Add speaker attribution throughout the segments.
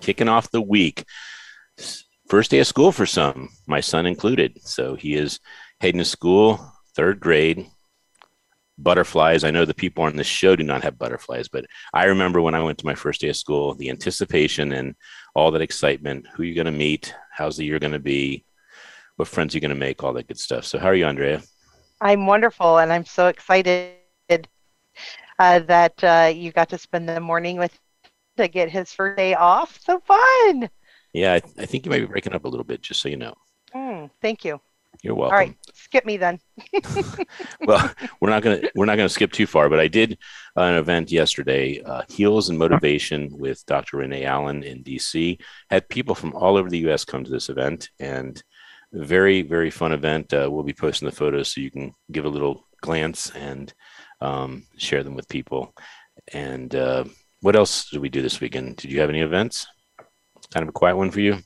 Speaker 1: Kicking off the week. First day of school for some, my son included. So he is heading to school, third grade. Butterflies. I know the people on the show do not have butterflies, but I remember when I went to my first day of school, the anticipation and all that excitement. Who are you going to meet? How's the year going to be? What friends are you going to make? All that good stuff. So, how are you, Andrea?
Speaker 2: I'm wonderful, and I'm so excited uh, that uh, you got to spend the morning with to get his first day off. So fun.
Speaker 1: Yeah, I, I think you might be breaking up a little bit, just so you know.
Speaker 2: Mm, thank you.
Speaker 1: You're welcome.
Speaker 2: All right, skip me then.
Speaker 1: well, we're not gonna we're not gonna skip too far, but I did uh, an event yesterday, uh, Heels and Motivation with Dr. Renee Allen in DC. Had people from all over the U.S. come to this event, and very very fun event. Uh, we'll be posting the photos so you can give a little glance and um, share them with people. And uh, what else did we do this weekend? Did you have any events? Kind of a quiet one for you.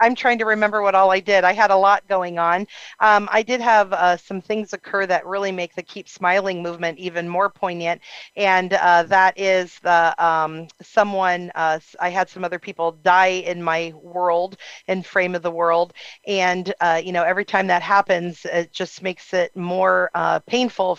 Speaker 2: I'm trying to remember what all I did. I had a lot going on. Um, I did have uh, some things occur that really make the Keep Smiling movement even more poignant, and uh, that is the um, someone. Uh, I had some other people die in my world and frame of the world, and uh, you know every time that happens, it just makes it more uh, painful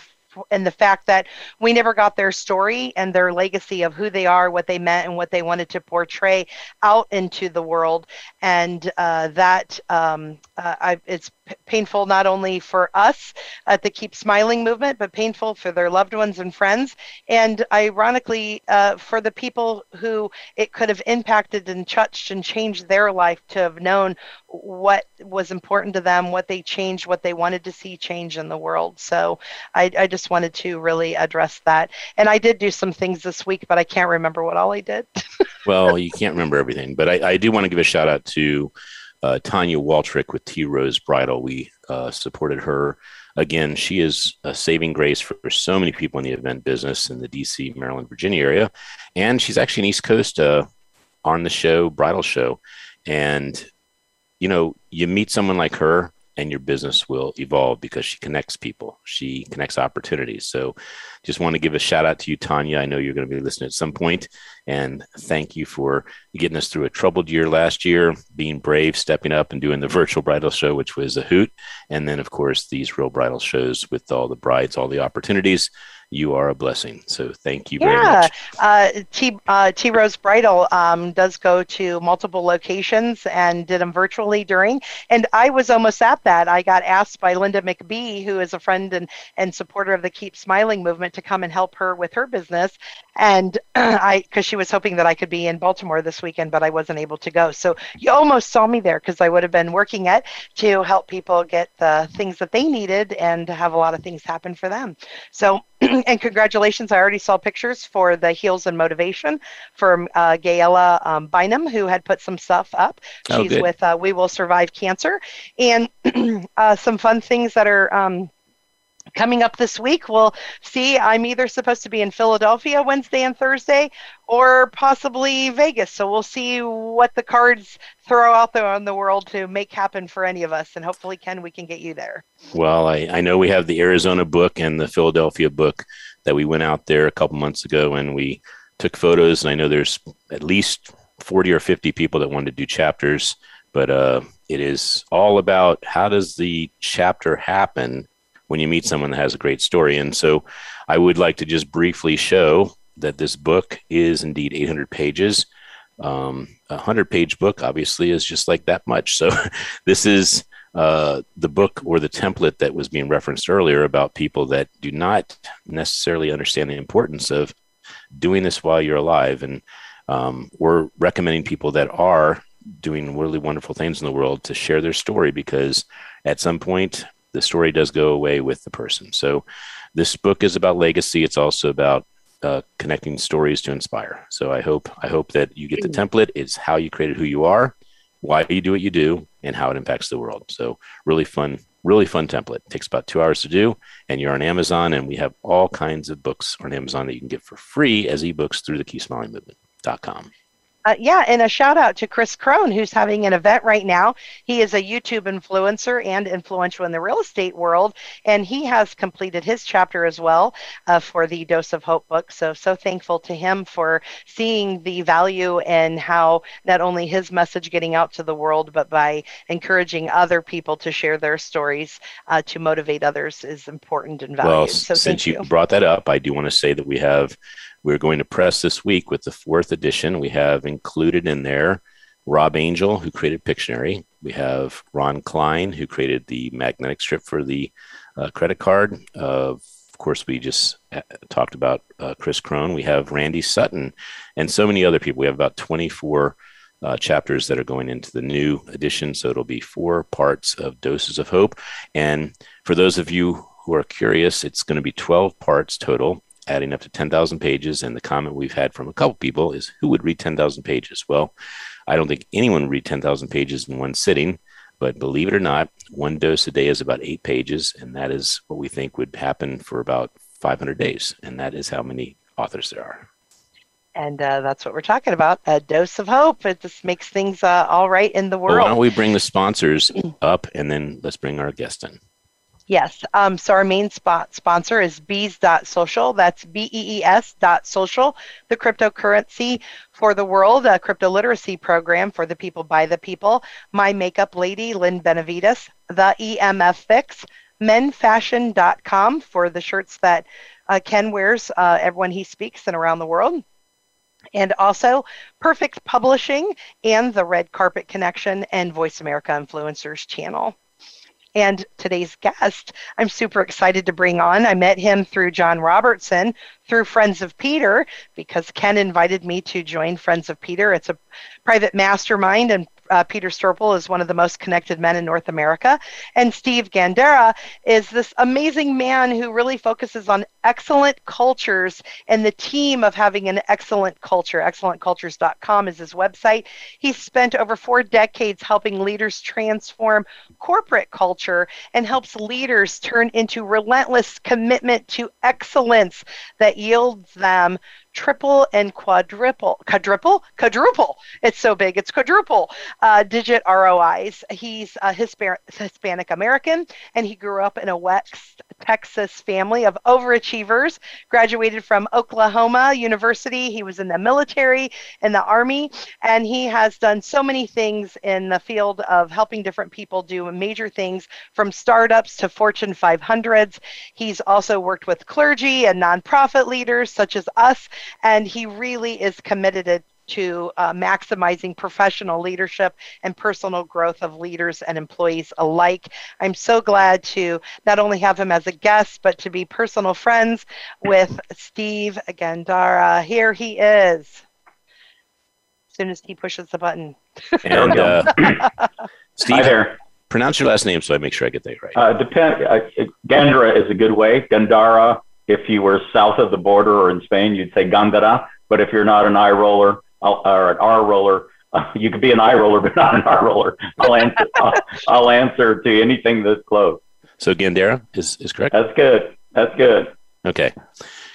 Speaker 2: and the fact that we never got their story and their legacy of who they are, what they meant, and what they wanted to portray out into the world. And uh, that um, uh, I, it's painful not only for us at the Keep Smiling movement, but painful for their loved ones and friends. And ironically, uh, for the people who it could have impacted and touched and changed their life to have known what was important to them, what they changed, what they wanted to see change in the world. So I, I just wanted to really address that. And I did do some things this week, but I can't remember what all I did.
Speaker 1: well, you can't remember everything, but I, I do want to give a shout out to uh, Tanya Waltrick with T Rose Bridal. We uh, supported her. Again, she is a saving grace for, so many people in the event business in the DC, Maryland, Virginia area. And she's actually an East Coast uh, on the show, bridal show. And you know, you meet someone like her and your business will evolve because she connects people. She connects opportunities. So just want to give a shout out to you, Tanya. I know you're going to be listening at some point, and thank you for getting us through a troubled year last year, being brave, stepping up and doing the virtual bridal show, which was a hoot. And then, of course, these real bridal shows with all the brides, all the opportunities you are a blessing. So thank you very
Speaker 2: yeah.
Speaker 1: much.
Speaker 2: Uh, T uh, T Rose Bridal um, does go to multiple locations and did them virtually during. And I was almost at that. I got asked by Linda McBee, who is a friend and, and supporter of the Keep Smiling movement, to come and help her with her business. And I, because she was hoping that I could be in Baltimore this weekend, but I wasn't able to go. So you almost saw me there because I would have been working it to help people get the things that they needed and to have a lot of things happen for them. So and congratulations, I already saw pictures for the Heels and Motivation from uh, Gaela um, Bynum, who had put some stuff up.
Speaker 1: Oh,
Speaker 2: She's
Speaker 1: good.
Speaker 2: with uh, We Will Survive Cancer. And uh, some fun things that are. Um, coming up this week, we'll see. I'm either supposed to be in Philadelphia Wednesday and Thursday or possibly Vegas. So we'll see what the cards throw out there on the world to make happen for any of us. And hopefully, Ken, we can get you there.
Speaker 1: Well, I, I know we have the Arizona book and the Philadelphia book that we went out there a couple months ago and we took photos. And I know there's at least 40 or 50 people that want to do chapters, but uh, it is all about how does the chapter happen when you meet someone that has a great story. And so I would like to just briefly show that this book is indeed 800 pages. Um, a 100 page book, obviously, is just like that much. So this is uh, the book or the template that was being referenced earlier about people that do not necessarily understand the importance of doing this while you're alive. And um, we're recommending people that are doing really wonderful things in the world to share their story because at some point the story does go away with the person. So this book is about legacy. It's also about uh, connecting stories to inspire. So I hope I hope that you get the template. It's how you created who you are, why you do what you do, and how it impacts the world. So really fun, really fun template. It takes about two hours to do, and you're on Amazon, and we have all kinds of books on Amazon that you can get for free as ebooks through the Keep Smiling Movement.com.
Speaker 2: Uh, yeah, and a shout out to Chris Crone, who's having an event right now. He is a YouTube influencer and influential in the real estate world, and he has completed his chapter as well uh, for the Dose of Hope book. So, so thankful to him for seeing the value and how not only his message getting out to the world, but by encouraging other people to share their stories uh, to motivate others is important and valued. Well,
Speaker 1: so since you. you brought that up, I do want to say that we have we're going to press this week with the fourth edition. We have included in there Rob Angel, who created Pictionary. We have Ron Klein, who created the magnetic strip for the uh, credit card. Uh, of course, we just uh, talked about uh, Chris Crone. We have Randy Sutton and so many other people. We have about 24 uh, chapters that are going into the new edition. So it'll be four parts of Doses of Hope. And for those of you who are curious, it's going to be 12 parts total adding up to 10,000 pages. And the comment we've had from a couple people is who would read 10,000 pages? Well, I don't think anyone would read 10,000 pages in one sitting, but believe it or not, one dose a day is about eight pages. And that is what we think would happen for about 500 days. And that is how many authors there are.
Speaker 2: And uh, that's what we're talking about a dose of hope. It just makes things uh, all right in the world. Well,
Speaker 1: why don't we bring the sponsors up and then let's bring our guest in?
Speaker 2: Yes. Um, so our main spot sponsor is bees.social. That's B-E-E-S dot social, the cryptocurrency for the world, a crypto literacy program for the people by the people. My makeup lady, Lynn Benavides, the EMF fix, menfashion.com for the shirts that uh, Ken wears uh, when he speaks and around the world. And also Perfect Publishing and the Red Carpet Connection and Voice America Influencers channel. And today's guest, I'm super excited to bring on. I met him through John Robertson through Friends of Peter because Ken invited me to join Friends of Peter. It's a private mastermind and uh, Peter Strople is one of the most connected men in North America. And Steve Gandara is this amazing man who really focuses on excellent cultures and the team of having an excellent culture. Excellentcultures.com is his website. He's spent over four decades helping leaders transform corporate culture and helps leaders turn into relentless commitment to excellence that yields them triple and quadruple, quadruple, quadruple. It's so big, it's quadruple uh, digit ROIs. He's a Hispanic American, and he grew up in a West Texas family of overachievers. Graduated from Oklahoma University. He was in the military, in the army, and he has done so many things in the field of helping different people do major things from startups to Fortune 500s. He's also worked with clergy and nonprofit leaders such as us and he really is committed to uh, maximizing professional leadership and personal growth of leaders and employees alike. I'm so glad to not only have him as a guest, but to be personal friends with Steve Gandara. Here he is. As soon as he pushes the button.
Speaker 1: And uh, Steve, Hi there. pronounce your last name so I make sure I get that right.
Speaker 3: Uh, depend. Uh, Gandara is a good way. Gandara if you were south of the border or in Spain, you'd say Gandara. But if you're not an eye roller or an R roller, uh, you could be an eye roller, but not an R roller. I'll answer. I'll, I'll, answer to anything that's close.
Speaker 1: So Gandara is is correct.
Speaker 3: That's good. That's good.
Speaker 1: Okay,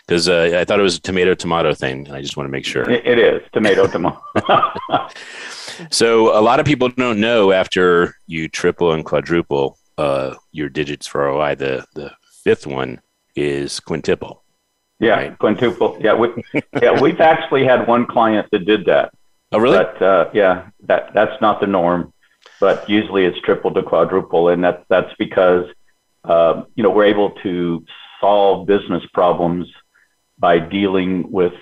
Speaker 1: because uh, I thought it was a tomato tomato thing. I just want to make sure.
Speaker 3: it, it is tomato tomato.
Speaker 1: so a lot of people don't know after you triple and quadruple uh, your digits for ROI. The the fifth one is quintuple.
Speaker 3: Yeah, right? quintuple. Yeah, we, yeah, we've actually had one client that did that.
Speaker 1: Oh, really?
Speaker 3: But uh, yeah, that that's not the norm. But usually it's triple to quadruple, and that's that's because uh, you know we're able to solve business problems by dealing with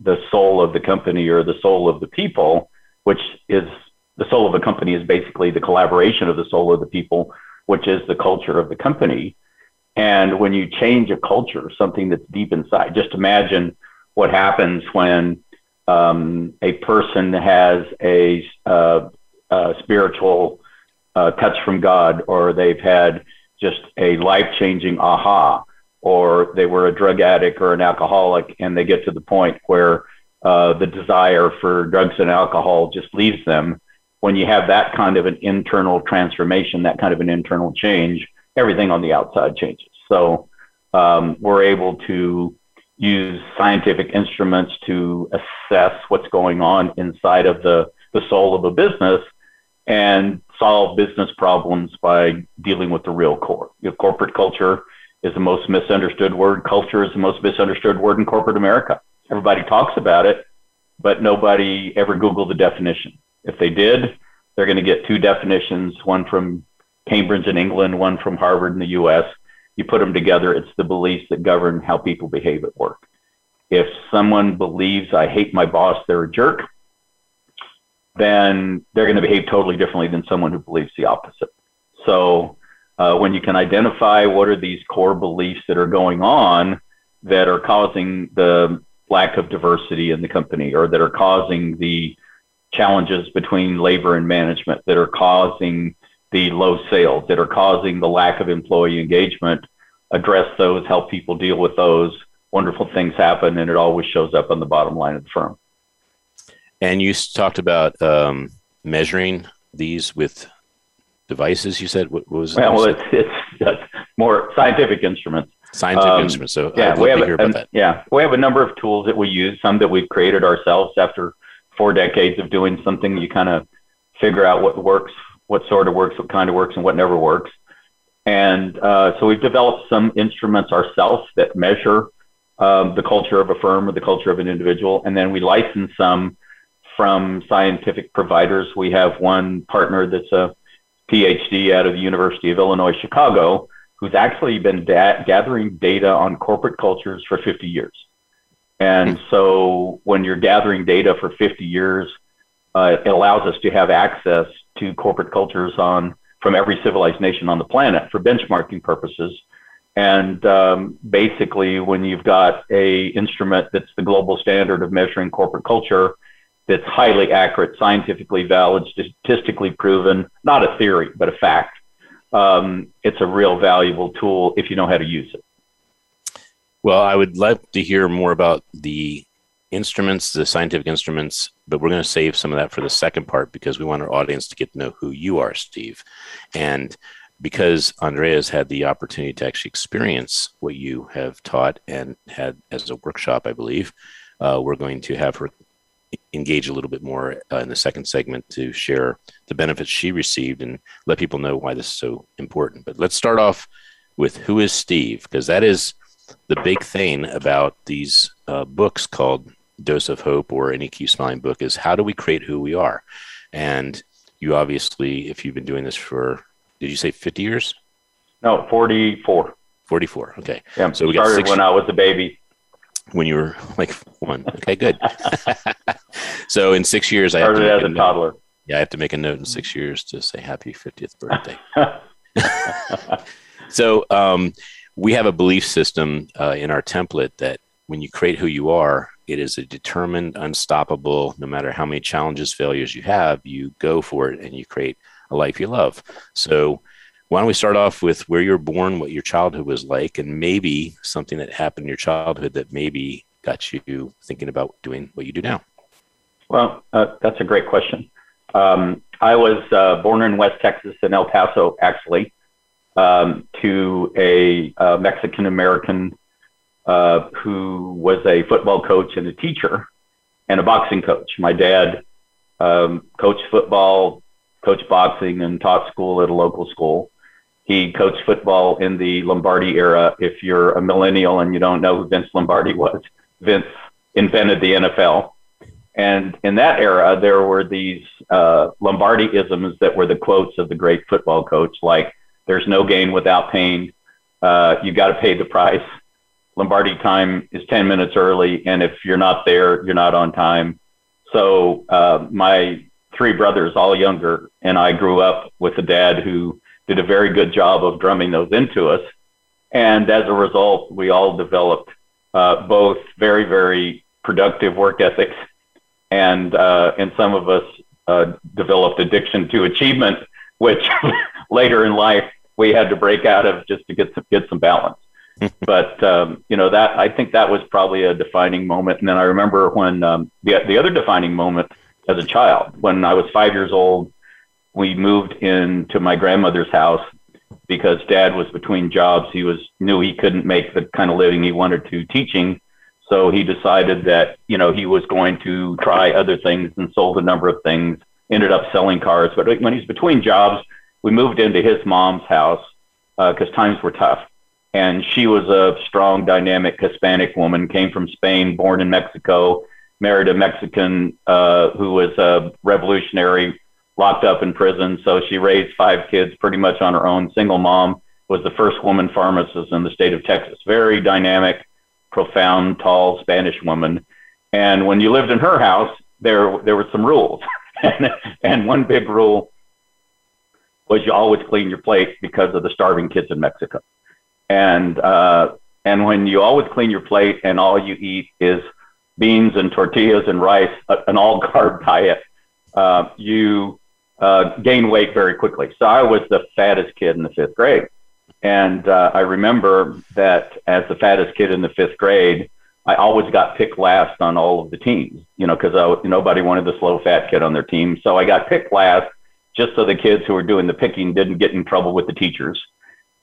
Speaker 3: the soul of the company or the soul of the people, which is the soul of the company is basically the collaboration of the soul of the people, which is the culture of the company. And when you change a culture, something that's deep inside, just imagine what happens when um, a person has a, uh, a spiritual uh, touch from God or they've had just a life changing aha. or they were a drug addict or an alcoholic, and they get to the point where uh, the desire for drugs and alcohol just leaves them. When you have that kind of an internal transformation, that kind of an internal change, everything on the outside changes. So um, we're able to use scientific instruments to assess what's going on inside of the, the soul of a business and solve business problems by dealing with the real core. You know, corporate culture is the most misunderstood word. Culture is the most misunderstood word in corporate America. Everybody talks about it, but nobody ever Googled the definition. If they did, they're going to get two definitions, one from Cambridge in England, one from Harvard in the US. You put them together, it's the beliefs that govern how people behave at work. If someone believes I hate my boss, they're a jerk, then they're going to behave totally differently than someone who believes the opposite. So uh, when you can identify what are these core beliefs that are going on that are causing the lack of diversity in the company or that are causing the challenges between labor and management that are causing the low sales that are causing the lack of employee engagement address those help people deal with those wonderful things happen and it always shows up on the bottom line of the firm
Speaker 1: and you talked about um, measuring these with devices. You said what, was?
Speaker 3: Well, it's, it's, it's more scientific instruments.
Speaker 1: Scientific um, instruments. So
Speaker 3: yeah, we have a, yeah, we have a number of tools that we use. Some that we've created ourselves after four decades of doing something. You kind of figure out what works, what sort of works, what kind of works, and what never works. And uh, so we've developed some instruments ourselves that measure um, the culture of a firm or the culture of an individual, and then we license some from scientific providers. We have one partner that's a PhD out of the University of Illinois Chicago, who's actually been da- gathering data on corporate cultures for 50 years. And hmm. so when you're gathering data for 50 years, uh, it allows us to have access to corporate cultures on from every civilized nation on the planet for benchmarking purposes. And um, basically, when you've got a instrument that's the global standard of measuring corporate culture, that's highly accurate, scientifically valid, statistically proven, not a theory, but a fact. Um, it's a real valuable tool if you know how to use it.
Speaker 1: Well, I would love to hear more about the instruments, the scientific instruments, but we're going to save some of that for the second part because we want our audience to get to know who you are, Steve. And because Andrea's had the opportunity to actually experience what you have taught and had as a workshop, I believe, uh, we're going to have her engage a little bit more uh, in the second segment to share the benefits she received and let people know why this is so important. But let's start off with who is Steve, because that is the big thing about these uh, books called Dose of Hope or any Keep Smiling book is how do we create who we are? And you obviously, if you've been doing this for, did you say 50 years?
Speaker 3: No, 44.
Speaker 1: 44. Okay.
Speaker 3: Yeah. So we started got six, when I was a baby
Speaker 1: when you were like one. Okay, good. so in six years, I
Speaker 3: started as a, a toddler.
Speaker 1: Yeah, I have to make a note in six years to say happy 50th birthday. so um, we have a belief system uh, in our template that when you create who you are, it is a determined, unstoppable, no matter how many challenges, failures you have, you go for it and you create a life you love. So why don't we start off with where you're born, what your childhood was like, and maybe something that happened in your childhood that maybe got you thinking about doing what you do now?
Speaker 3: Well, uh, that's a great question. Um, I was uh, born in West Texas in El Paso, actually, um, to a uh, Mexican American uh, who was a football coach and a teacher and a boxing coach. My dad um, coached football, coached boxing, and taught school at a local school. He coached football in the Lombardi era. If you're a millennial and you don't know who Vince Lombardi was, Vince invented the NFL. And in that era, there were these uh, Lombardi isms that were the quotes of the great football coach, like, there's no gain without pain. Uh, you got to pay the price. Lombardi time is 10 minutes early. And if you're not there, you're not on time. So uh, my three brothers, all younger, and I grew up with a dad who did a very good job of drumming those into us. And as a result, we all developed uh, both very, very productive work ethics, and uh, and some of us uh, developed addiction to achievement, which later in life we had to break out of just to get some, get some balance. but um, you know that I think that was probably a defining moment. And then I remember when um, the the other defining moment as a child, when I was five years old, we moved into my grandmother's house because Dad was between jobs. He was knew he couldn't make the kind of living he wanted to teaching, so he decided that you know he was going to try other things and sold a number of things. Ended up selling cars, but when he's between jobs, we moved into his mom's house because uh, times were tough and she was a strong, dynamic Hispanic woman, came from Spain, born in Mexico, married a Mexican uh, who was a revolutionary, locked up in prison. So she raised five kids pretty much on her own. Single mom was the first woman pharmacist in the state of Texas. Very dynamic, profound, tall Spanish woman. And when you lived in her house, there there were some rules, and, and one big rule was you always clean your plate because of the starving kids in Mexico and uh, and when you always clean your plate and all you eat is beans and tortillas and rice, an all carb diet, uh, you uh, gain weight very quickly. So I was the fattest kid in the fifth grade, and uh, I remember that as the fattest kid in the fifth grade. I always got picked last on all of the teams, you know, because nobody wanted the slow fat kid on their team. So I got picked last just so the kids who were doing the picking didn't get in trouble with the teachers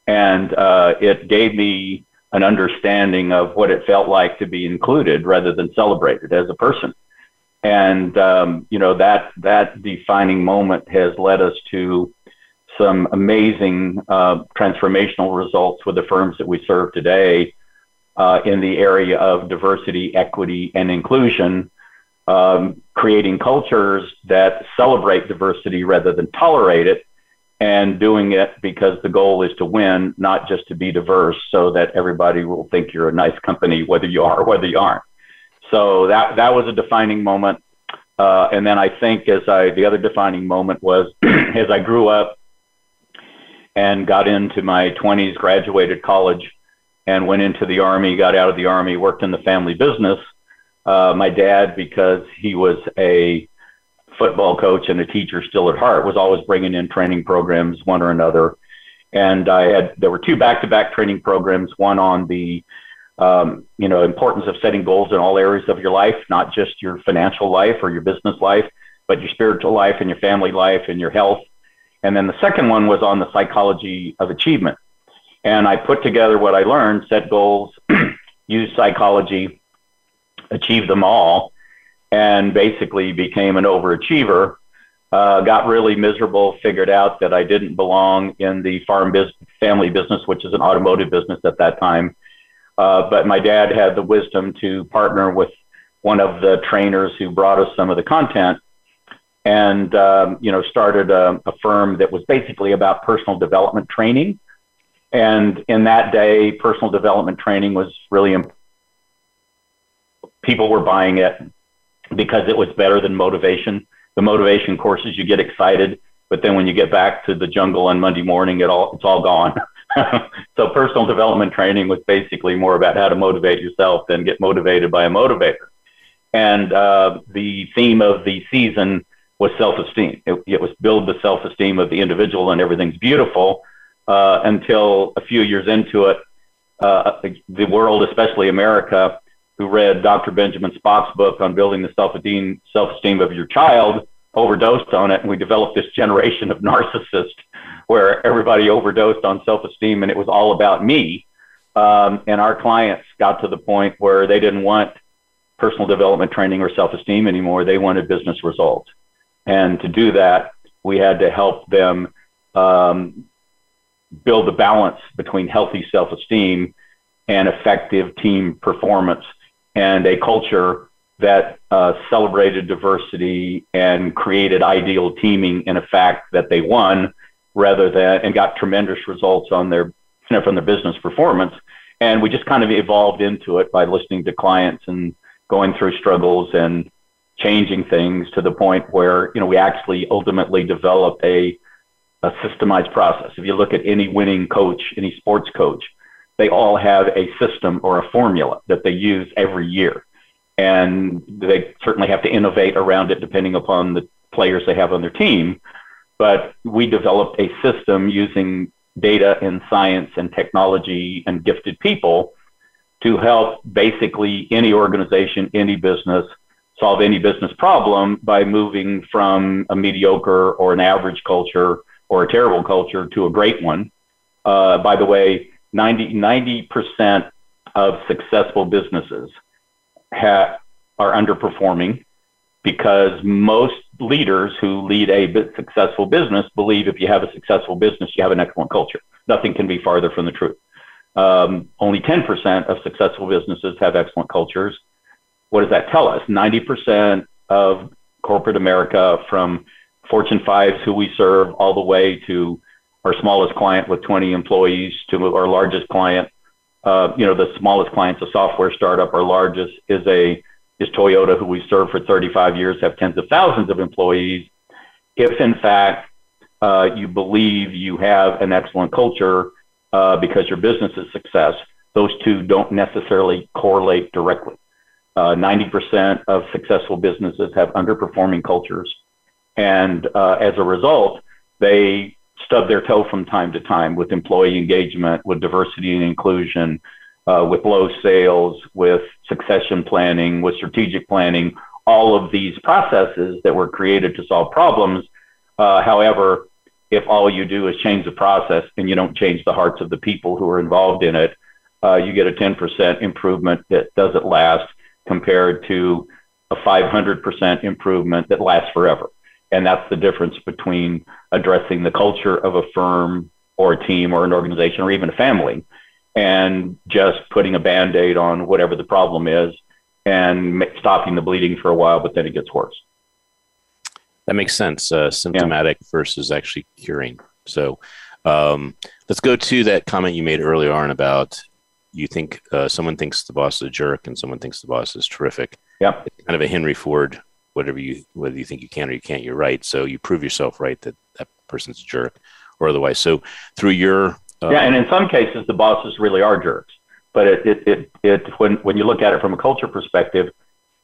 Speaker 3: and uh, it gave me an understanding of what it felt like to be included rather than celebrated as a person. And um, you know that that defining moment has led us to some amazing uh, transformational results with the firms that we serve today uh, in the area of diversity, equity, and inclusion, um, creating cultures that celebrate diversity rather than tolerate it, and doing it because the goal is to win, not just to be diverse so that everybody will think you're a nice company, whether you are or whether you aren't. So that, that was a defining moment. Uh, and then I think as I, the other defining moment was as I grew up and got into my 20s, graduated college, and went into the Army, got out of the Army, worked in the family business. Uh, my dad, because he was a football coach and a teacher still at heart, was always bringing in training programs, one or another. And I had there were two back-to-back training programs, one on the um, you know importance of setting goals in all areas of your life, not just your financial life or your business life, but your spiritual life and your family life and your health. And then the second one was on the psychology of achievement. And I put together what I learned, set goals, use psychology, achieve them all, and basically became an overachiever. Uh, got really miserable, figured out that I didn't belong in the farm biz- family business, which is an automotive business at that time. Uh, but my dad had the wisdom to partner with one of the trainers who brought us some of the content and um, you know started a, a, firm that was basically about personal development training and in that day personal development training was really imp- people were buying it because it was better than motivation. The motivation courses, you get excited, but then when you get back to the jungle on Monday morning, it all it's all gone. so personal development training was basically more about how to motivate yourself than get motivated by a motivator. And uh, the theme of the season was self-esteem. It, it was build the self-esteem of the individual, and everything's beautiful uh, until a few years into it, uh, the world, especially America, who read Dr. Benjamin Spock's book on building the self-esteem, self-esteem of your child overdosed on it, and we developed this generation of narcissists where everybody overdosed on self-esteem, and it was all about me. Um, and our clients got to the point where they didn't want personal development training or self-esteem anymore; they wanted business results. And to do that, we had to help them um, build the balance between healthy self-esteem and effective team performance and a culture that uh, celebrated diversity and created ideal teaming in a fact that they won rather than and got tremendous results on their you know from their business performance. And we just kind of evolved into it by listening to clients and going through struggles and changing things to the point where you know we actually ultimately developed a a systemized process. If you look at any winning coach any sports coach they all have a system or a formula that they use every year. And they certainly have to innovate around it depending upon the players they have on their team. But we developed a system using data and science and technology and gifted people to help basically any organization, any business solve any business problem by moving from a mediocre or an average culture or a terrible culture to a great one. Uh, by the way, 90, percent of successful businesses are underperforming because most leaders who lead a successful business believe if you have a successful business, you have an excellent culture. Nothing can be farther from the truth. Um, only 10% of successful businesses have excellent cultures. What does that tell us? 90% of corporate America, from Fortune 5s who we serve, all the way to our smallest client with 20 employees, to our largest client. Uh, you know, the smallest client's a software startup. Our largest is a is Toyota, who we serve for 35 years, have tens of thousands of employees. If in fact uh, you believe you have an excellent culture uh, because your business is success, those two don't necessarily correlate directly. Uh, 90% of successful businesses have underperforming cultures. And uh, as a result, they stub their toe from time to time with employee engagement, with diversity and inclusion, uh, with low sales, with succession planning, with strategic planning, all of these processes that were created to solve problems. Uh, however, if all you do is change the process and you don't change the hearts of the people who are involved in it, uh, you get a 10% improvement that doesn't last compared to a 500% improvement that lasts forever. And that's the difference between addressing the culture of a firm or a team or an organization or even a family and just putting a band aid on whatever the problem is and stopping the bleeding for a while, but then it gets worse.
Speaker 1: That makes sense. Uh, symptomatic yeah. versus actually curing. So um, let's go to that comment you made earlier on about you think uh, someone thinks the boss is a jerk and someone thinks the boss is terrific.
Speaker 3: Yeah.
Speaker 1: It's kind of a Henry Ford, whatever you, whether you think you can or you can't, you're right. So you prove yourself right that that person's a jerk or otherwise. So through your
Speaker 3: uh, yeah, and in some cases, the bosses really are jerks. But it, it, it, it when, when you look at it from a culture perspective,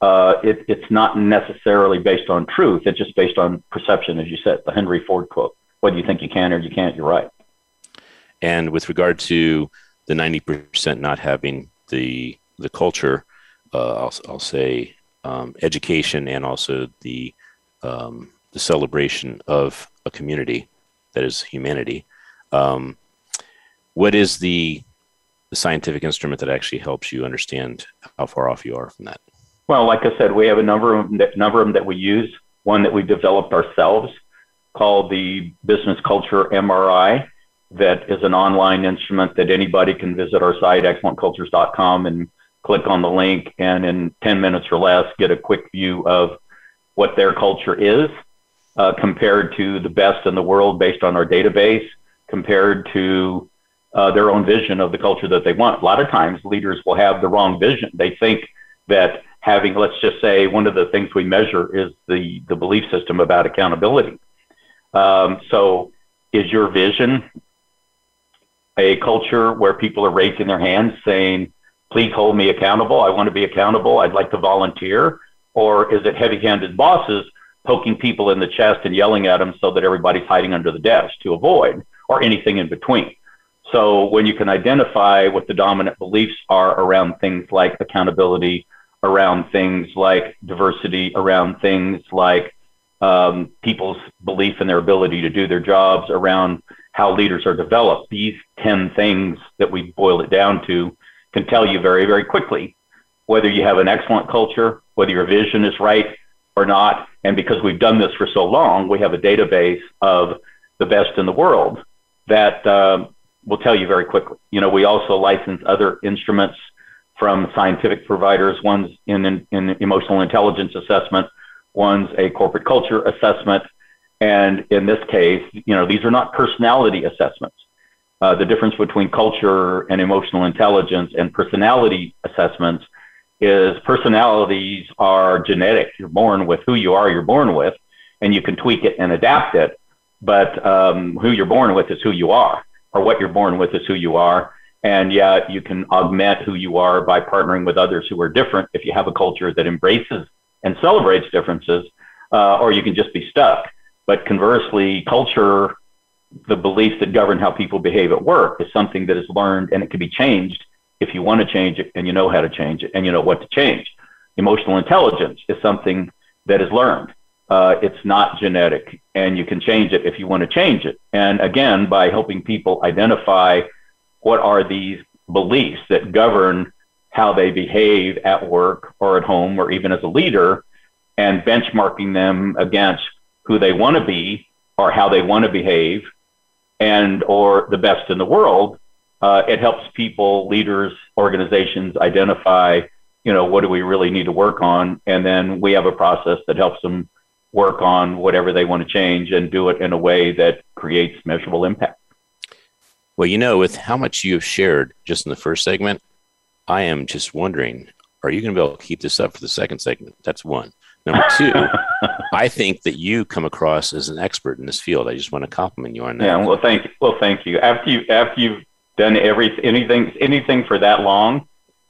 Speaker 3: uh, it, it's not necessarily based on truth. It's just based on perception, as you said, the Henry Ford quote. Whether you think you can or you can't, you're right.
Speaker 1: And with regard to the 90% not having the, the culture, uh, I'll, I'll say um, education and also the, um, the celebration of a community that is humanity. Um, what is the, the scientific instrument that actually helps you understand how far off you are from that?
Speaker 3: Well, like I said, we have a number of them, number of them that we use. One that we developed ourselves called the Business Culture MRI. That is an online instrument that anybody can visit our site, excellentcultures.com, and click on the link, and in 10 minutes or less, get a quick view of what their culture is uh, compared to the best in the world based on our database, compared to uh, their own vision of the culture that they want. A lot of times, leaders will have the wrong vision. They think that having, let's just say, one of the things we measure is the the belief system about accountability. Um, so, is your vision a culture where people are raising their hands saying, "Please hold me accountable. I want to be accountable. I'd like to volunteer," or is it heavy-handed bosses poking people in the chest and yelling at them so that everybody's hiding under the desk to avoid, or anything in between? So when you can identify what the dominant beliefs are around things like accountability, around things like diversity, around things like um, people's belief in their ability to do their jobs, around how leaders are developed, these 10 things that we boil it down to can tell you very, very quickly whether you have an excellent culture, whether your vision is right or not. And because we've done this for so long, we have a database of the best in the world that um, will tell you very quickly. You know, we also license other instruments from scientific providers. One's in, in, in emotional intelligence assessment, one's a corporate culture assessment. And in this case, you know, these are not personality assessments. Uh, the difference between culture and emotional intelligence and personality assessments is personalities are genetic. You're born with who you are, you're born with, and you can tweak it and adapt it. But um, who you're born with is who you are or what you're born with is who you are. And yet you can augment who you are by partnering with others who are different if you have a culture that embraces and celebrates differences, uh, or you can just be stuck. But conversely, culture the beliefs that govern how people behave at work is something that is learned and it can be changed if you want to change it and you know how to change it and you know what to change. Emotional intelligence is something that is learned. Uh, it's not genetic, and you can change it if you want to change it. And again, by helping people identify what are these beliefs that govern how they behave at work or at home or even as a leader, and benchmarking them against who they want to be or how they want to behave and or the best in the world uh, it helps people leaders organizations identify you know what do we really need to work on? And then we have a process that helps them work on whatever they want to change and do it in a way that creates measurable impact.
Speaker 1: Well you know with how much you have shared just in the first segment i am just wondering are you going to be able to keep this up for the second segment? That's one Number two, I think that you come across as an expert in this field. I just want to compliment you on that.
Speaker 3: Yeah, well, thank you. Well, thank you. After you after you've done every anything anything for that long,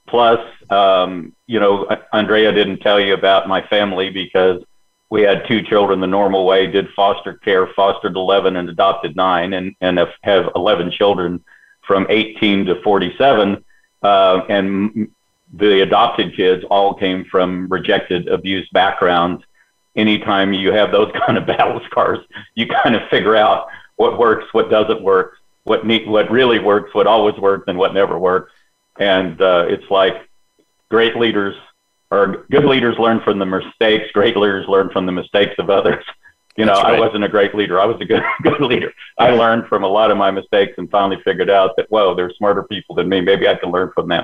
Speaker 3: plus, um, you know, Andrea didn't tell you about my family because we had two children the normal way. Did foster care, fostered eleven, and adopted nine, and and have eleven children from eighteen to forty seven. Uh, and the adopted kids all came from rejected, abused backgrounds. Anytime you have those kind of battle scars, you kind of figure out what works, what doesn't work, what need, what really works, what always works, and what never works. And uh, it's like great leaders or good leaders learn from the mistakes. Great leaders learn from the mistakes of others. You know, right. I wasn't a great leader. I was a good good leader. I learned from a lot of my mistakes and finally figured out that whoa, there's smarter people than me. Maybe I can learn from them.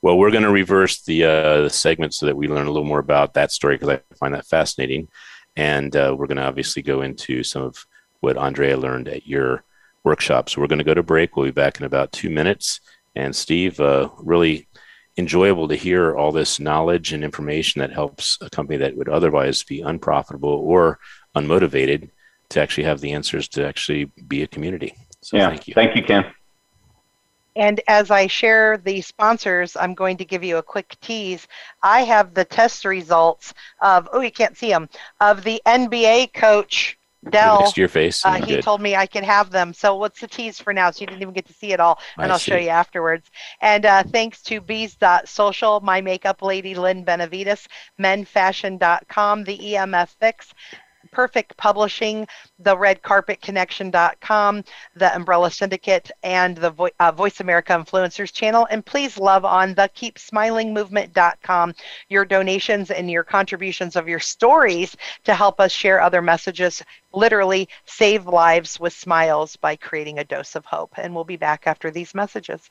Speaker 1: Well, we're going to reverse the, uh, the segment so that we learn a little more about that story because I find that fascinating. And uh, we're going to obviously go into some of what Andrea learned at your workshop. So we're going to go to break. We'll be back in about two minutes. And Steve, uh, really enjoyable to hear all this knowledge and information that helps a company that would otherwise be unprofitable or unmotivated to actually have the answers to actually be a community.
Speaker 3: So yeah, thank you. Thank you, Ken.
Speaker 2: And as I share the sponsors, I'm going to give you a quick tease. I have the test results of, oh, you can't see them, of the NBA coach Dell.
Speaker 1: Next to your face.
Speaker 2: Uh, he good. told me I could have them. So what's the tease for now? So you didn't even get to see it all, and I will show you afterwards. And uh, thanks to Bees.social, my makeup lady Lynn Benavides, menfashion.com, the EMF Fix, Perfect Publishing, the redcarpetconnection.com, the Umbrella Syndicate, and the Vo- uh, Voice America Influencers channel. And please love on the keepsmilingmovement.com your donations and your contributions of your stories to help us share other messages, literally save lives with smiles by creating a dose of hope. And we'll be back after these messages.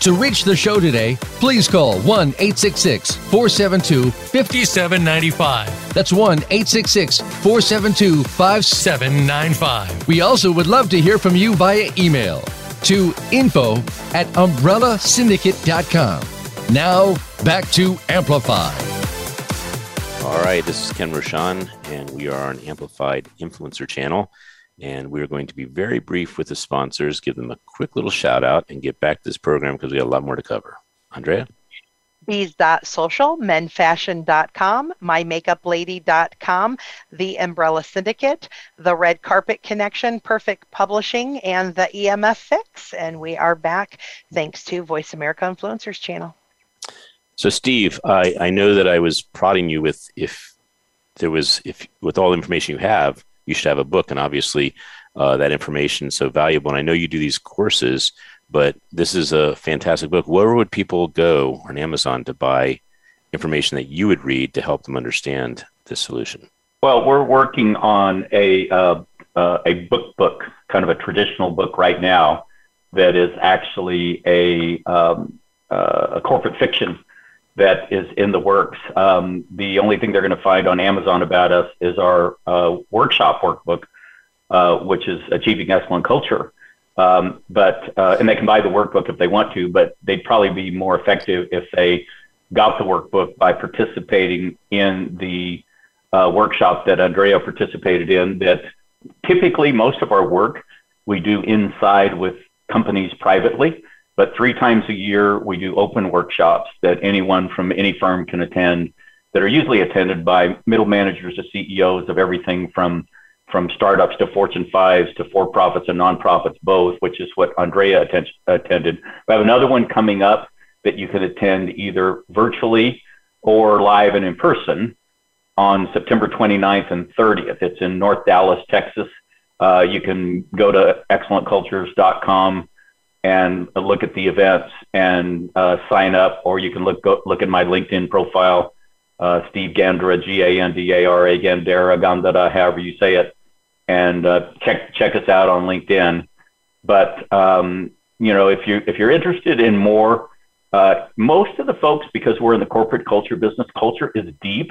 Speaker 4: To reach the show today, please call 1 866 472 5795. That's 1 866 472 5795. We also would love to hear from you via email to info at umbrellasyndicate.com. Now, back to Amplify.
Speaker 1: All right, this is Ken Rochon, and we are on Amplified Influencer Channel. And we're going to be very brief with the sponsors, give them a quick little shout out, and get back to this program because we got a lot more to cover. Andrea?
Speaker 2: Bees.social, menfashion.com, mymakeuplady.com, The Umbrella Syndicate, The Red Carpet Connection, Perfect Publishing, and the EMF Fix. And we are back thanks to Voice America Influencers channel.
Speaker 1: So, Steve, I, I know that I was prodding you with if there was, if with all the information you have, you should have a book. And obviously, uh, that information is so valuable. And I know you do these courses, but this is a fantastic book. Where would people go on Amazon to buy information that you would read to help them understand this solution?
Speaker 3: Well, we're working on a uh, uh, a book book, kind of a traditional book right now that is actually a um, uh, a corporate fiction that is in the works. Um, the only thing they're going to find on Amazon about us is our uh, workshop workbook, uh, which is Achieving Excellent Culture. Um, but uh, and they can buy the workbook if they want to, but they'd probably be more effective if they got the workbook by participating in the uh, workshop that Andrea participated in. That typically most of our work we do inside with companies privately, but three times a year we do open workshops that anyone from any firm can attend. That are usually attended by middle managers to CEOs of everything from from startups to Fortune fives to for profits and nonprofits both, which is what Andrea attend, attended. We have another one coming up that you can attend either virtually or live and in person on September 29th and 30th. It's in North Dallas, Texas. Uh, you can go to excellentcultures.com and look at the events and uh, sign up, or you can look go, look at my LinkedIn profile, uh, Steve Gandara, G-A-N-D-A-R-A, Gandara, Gandara, however you say it, and uh, check check us out on LinkedIn. But um, you know, if you if you're interested in more uh, most of the folks, because we're in the corporate culture business, culture is deep.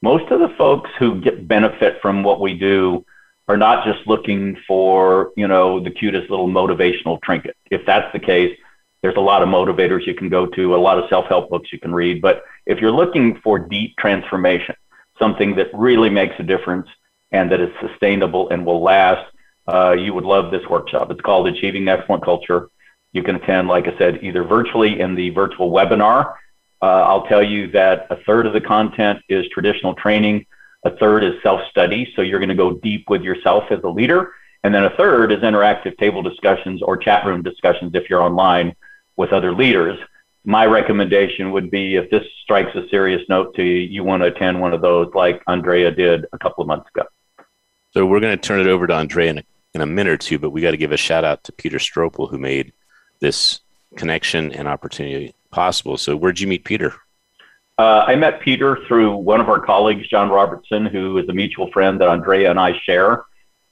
Speaker 3: Most of the folks who get benefit from what we do are not just looking for, you know, the cutest little motivational trinket. If that's the case, there's a lot of motivators you can go to, a lot of self-help books you can read. But if you're looking for deep transformation, something that really makes a difference and that is sustainable and will last, uh, you would love this workshop. It's called Achieving Excellent Culture. You can attend, like I said, either virtually in the virtual webinar. Uh, I'll tell you that a third of the content is traditional training, a third is self study. So you're going to go deep with yourself as a leader. And then a third is interactive table discussions or chat room discussions if you're online with other leaders. My recommendation would be if this strikes a serious note to you, you want to attend one of those like Andrea did a couple of months ago.
Speaker 1: So we're going to turn it over to Andrea in a, in a minute or two, but we got to give a shout out to Peter Strople, who made this connection and opportunity possible. So, where'd you meet Peter?
Speaker 3: Uh, I met Peter through one of our colleagues, John Robertson, who is a mutual friend that Andrea and I share.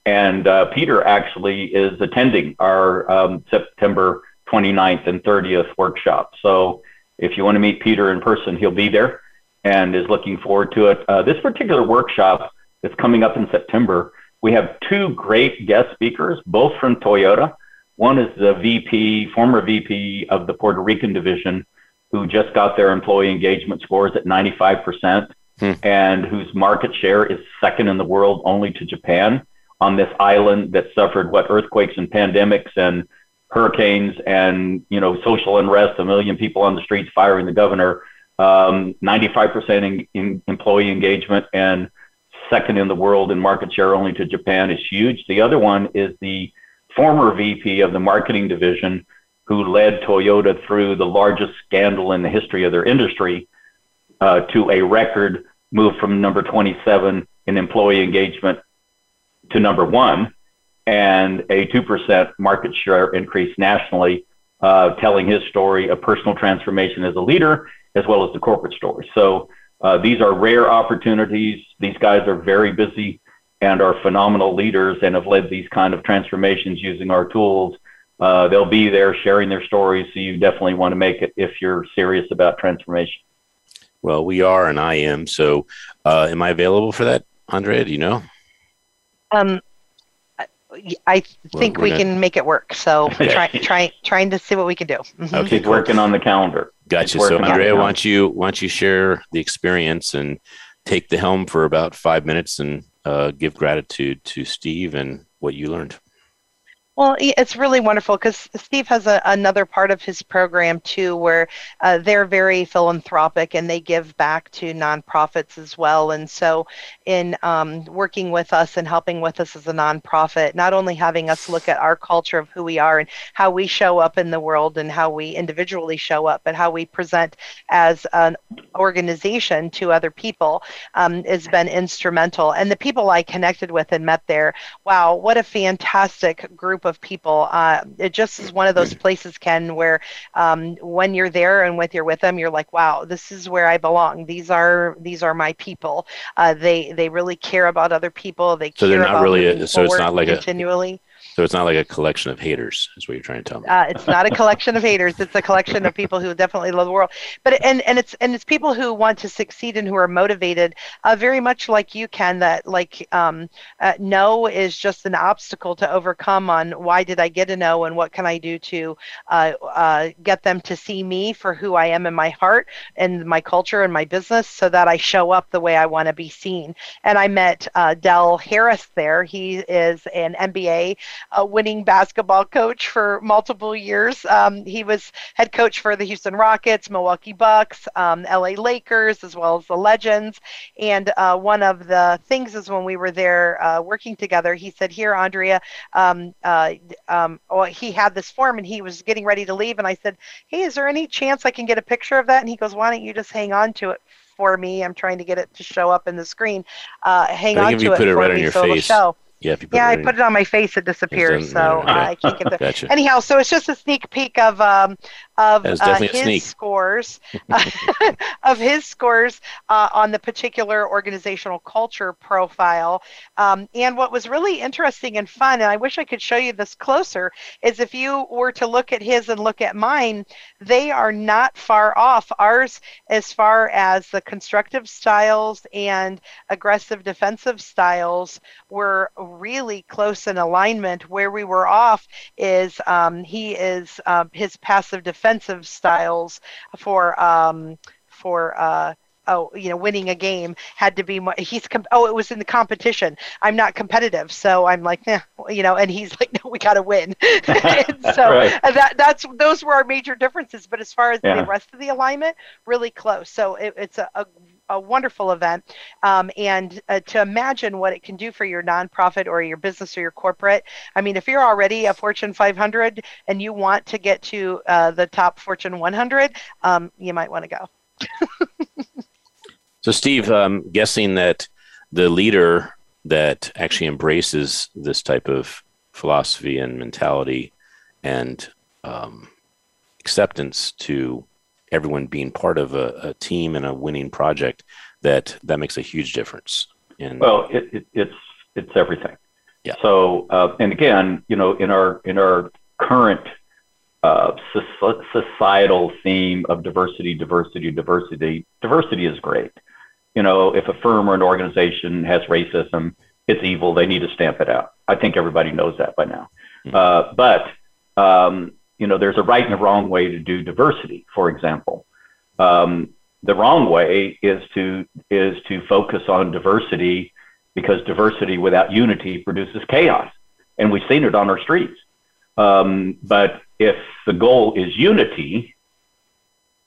Speaker 3: And uh, Peter actually is attending our um, September 29th and 30th workshop. So, if you want to meet Peter in person, he'll be there and is looking forward to it. Uh, this particular workshop that's coming up in September, we have two great guest speakers, both from Toyota. One is the VP, former VP of the Puerto Rican division, who just got their employee engagement scores at 95%, hmm. and whose market share is second in the world only to Japan on this island that suffered what earthquakes and pandemics and hurricanes and you know social unrest, a million people on the streets firing the governor, um, 95% in, in employee engagement, and second in the world in market share only to Japan is huge. The other one is the former VP of the marketing division who led Toyota through the largest scandal in the history of their industry uh, to a record move from number 27 in employee engagement to number one and a 2% market share increase nationally, uh, telling his story of personal transformation as a leader as well as the corporate story. So uh, these are rare opportunities. These guys are very busy and are phenomenal leaders and have led these kind of transformations using our tools. Uh, they'll be there sharing their stories. So you definitely want to make it if you're serious about transformation.
Speaker 1: Well, we are, and I am. So, uh, am I available for that, Andrea? Do you know?
Speaker 2: Um, I think well, we gonna... can make it work. So, try, try, trying to see what we can do.
Speaker 3: Mm-hmm. Okay, Keep working on the calendar.
Speaker 1: Gotcha. So, Andrea, why don't you why don't you share the experience and take the helm for about five minutes and uh, give gratitude to Steve and what you learned.
Speaker 2: Well, it's really wonderful because Steve has a, another part of his program too, where uh, they're very philanthropic and they give back to nonprofits as well. And so, in um, working with us and helping with us as a nonprofit, not only having us look at our culture of who we are and how we show up in the world and how we individually show up, but how we present as an organization to other people um, has been instrumental. And the people I connected with and met there, wow, what a fantastic group of people. Uh, it just is one of those places, Ken, where um, when you're there and with you're with them, you're like, wow, this is where I belong. These are these are my people. Uh, they they really care about other people. They
Speaker 1: so
Speaker 2: care
Speaker 1: they're not
Speaker 2: about
Speaker 1: really. A, so it's not like
Speaker 2: continually.
Speaker 1: a. So it's not like a collection of haters, is what you're trying to tell me.
Speaker 2: Uh, it's not a collection of haters. It's a collection of people who definitely love the world. But and and it's and it's people who want to succeed and who are motivated, uh, very much like you can. That like um, uh, no is just an obstacle to overcome. On why did I get a no and what can I do to uh, uh, get them to see me for who I am in my heart and my culture and my business, so that I show up the way I want to be seen. And I met uh, Del Harris there. He is an NBA a winning basketball coach for multiple years. Um, he was head coach for the Houston Rockets, Milwaukee Bucks, um, LA Lakers, as well as the Legends. And uh, one of the things is when we were there uh, working together, he said, Here, Andrea, um, uh, um, well, he had this form and he was getting ready to leave. And I said, Hey, is there any chance I can get a picture of that? And he goes, Why don't you just hang on to it? For me, I'm trying to get it to show up in the screen. Uh, hang on to it
Speaker 1: it
Speaker 2: for
Speaker 1: right on
Speaker 2: me so it'll show.
Speaker 1: Yeah, if you put
Speaker 2: Yeah,
Speaker 1: it
Speaker 2: I
Speaker 1: in-
Speaker 2: put it on my face. It disappears,
Speaker 1: It's
Speaker 2: so uh. I can't get the.
Speaker 1: Gotcha.
Speaker 2: Anyhow, so it's just a sneak peek of um, of uh, his scores, of his scores uh, on the particular organizational culture profile. Um, and what was really interesting and fun, and I wish I could show you this closer, is if you were to look at his and look at mine, they are not far off. Ours, as far as the constructive styles and aggressive defensive styles, were really close in alignment. Where we were off is um, he is um, his passive defensive styles for um, for uh, oh you know winning a game had to be more, he's com- oh it was in the competition i'm not competitive so i'm like eh, you know and he's like no we got to win and so
Speaker 3: Right.
Speaker 2: that that's those were our major differences but as far as
Speaker 3: Yeah.
Speaker 2: the rest of the alignment really close so it, it's a, a a wonderful event. Um, and uh, to imagine what it can do for your nonprofit or your business or your corporate. I mean if you're already a fortune 500 and you want to get to uh, the top fortune 100 um, you might want to go.
Speaker 1: So, Steve, um, guessing that the leader that actually embraces this type of philosophy and mentality and um, acceptance to everyone being part of a, a team and a winning project, that that makes a huge difference. In
Speaker 3: Well, it, it, it's it's everything.
Speaker 1: Yeah.
Speaker 3: So, uh, and again, you know, in our in our current uh, societal theme of diversity, diversity, diversity, diversity is great. You know, if a firm or an organization has racism, it's evil. They need to stamp it out. I think everybody knows that by now.
Speaker 1: Mhm.
Speaker 3: Uh, but um, you know, there's a right and a wrong way to do diversity. For example, um, the wrong way is to is to focus on diversity because diversity without unity produces chaos, and we've seen it on our streets. Um, but if the goal is unity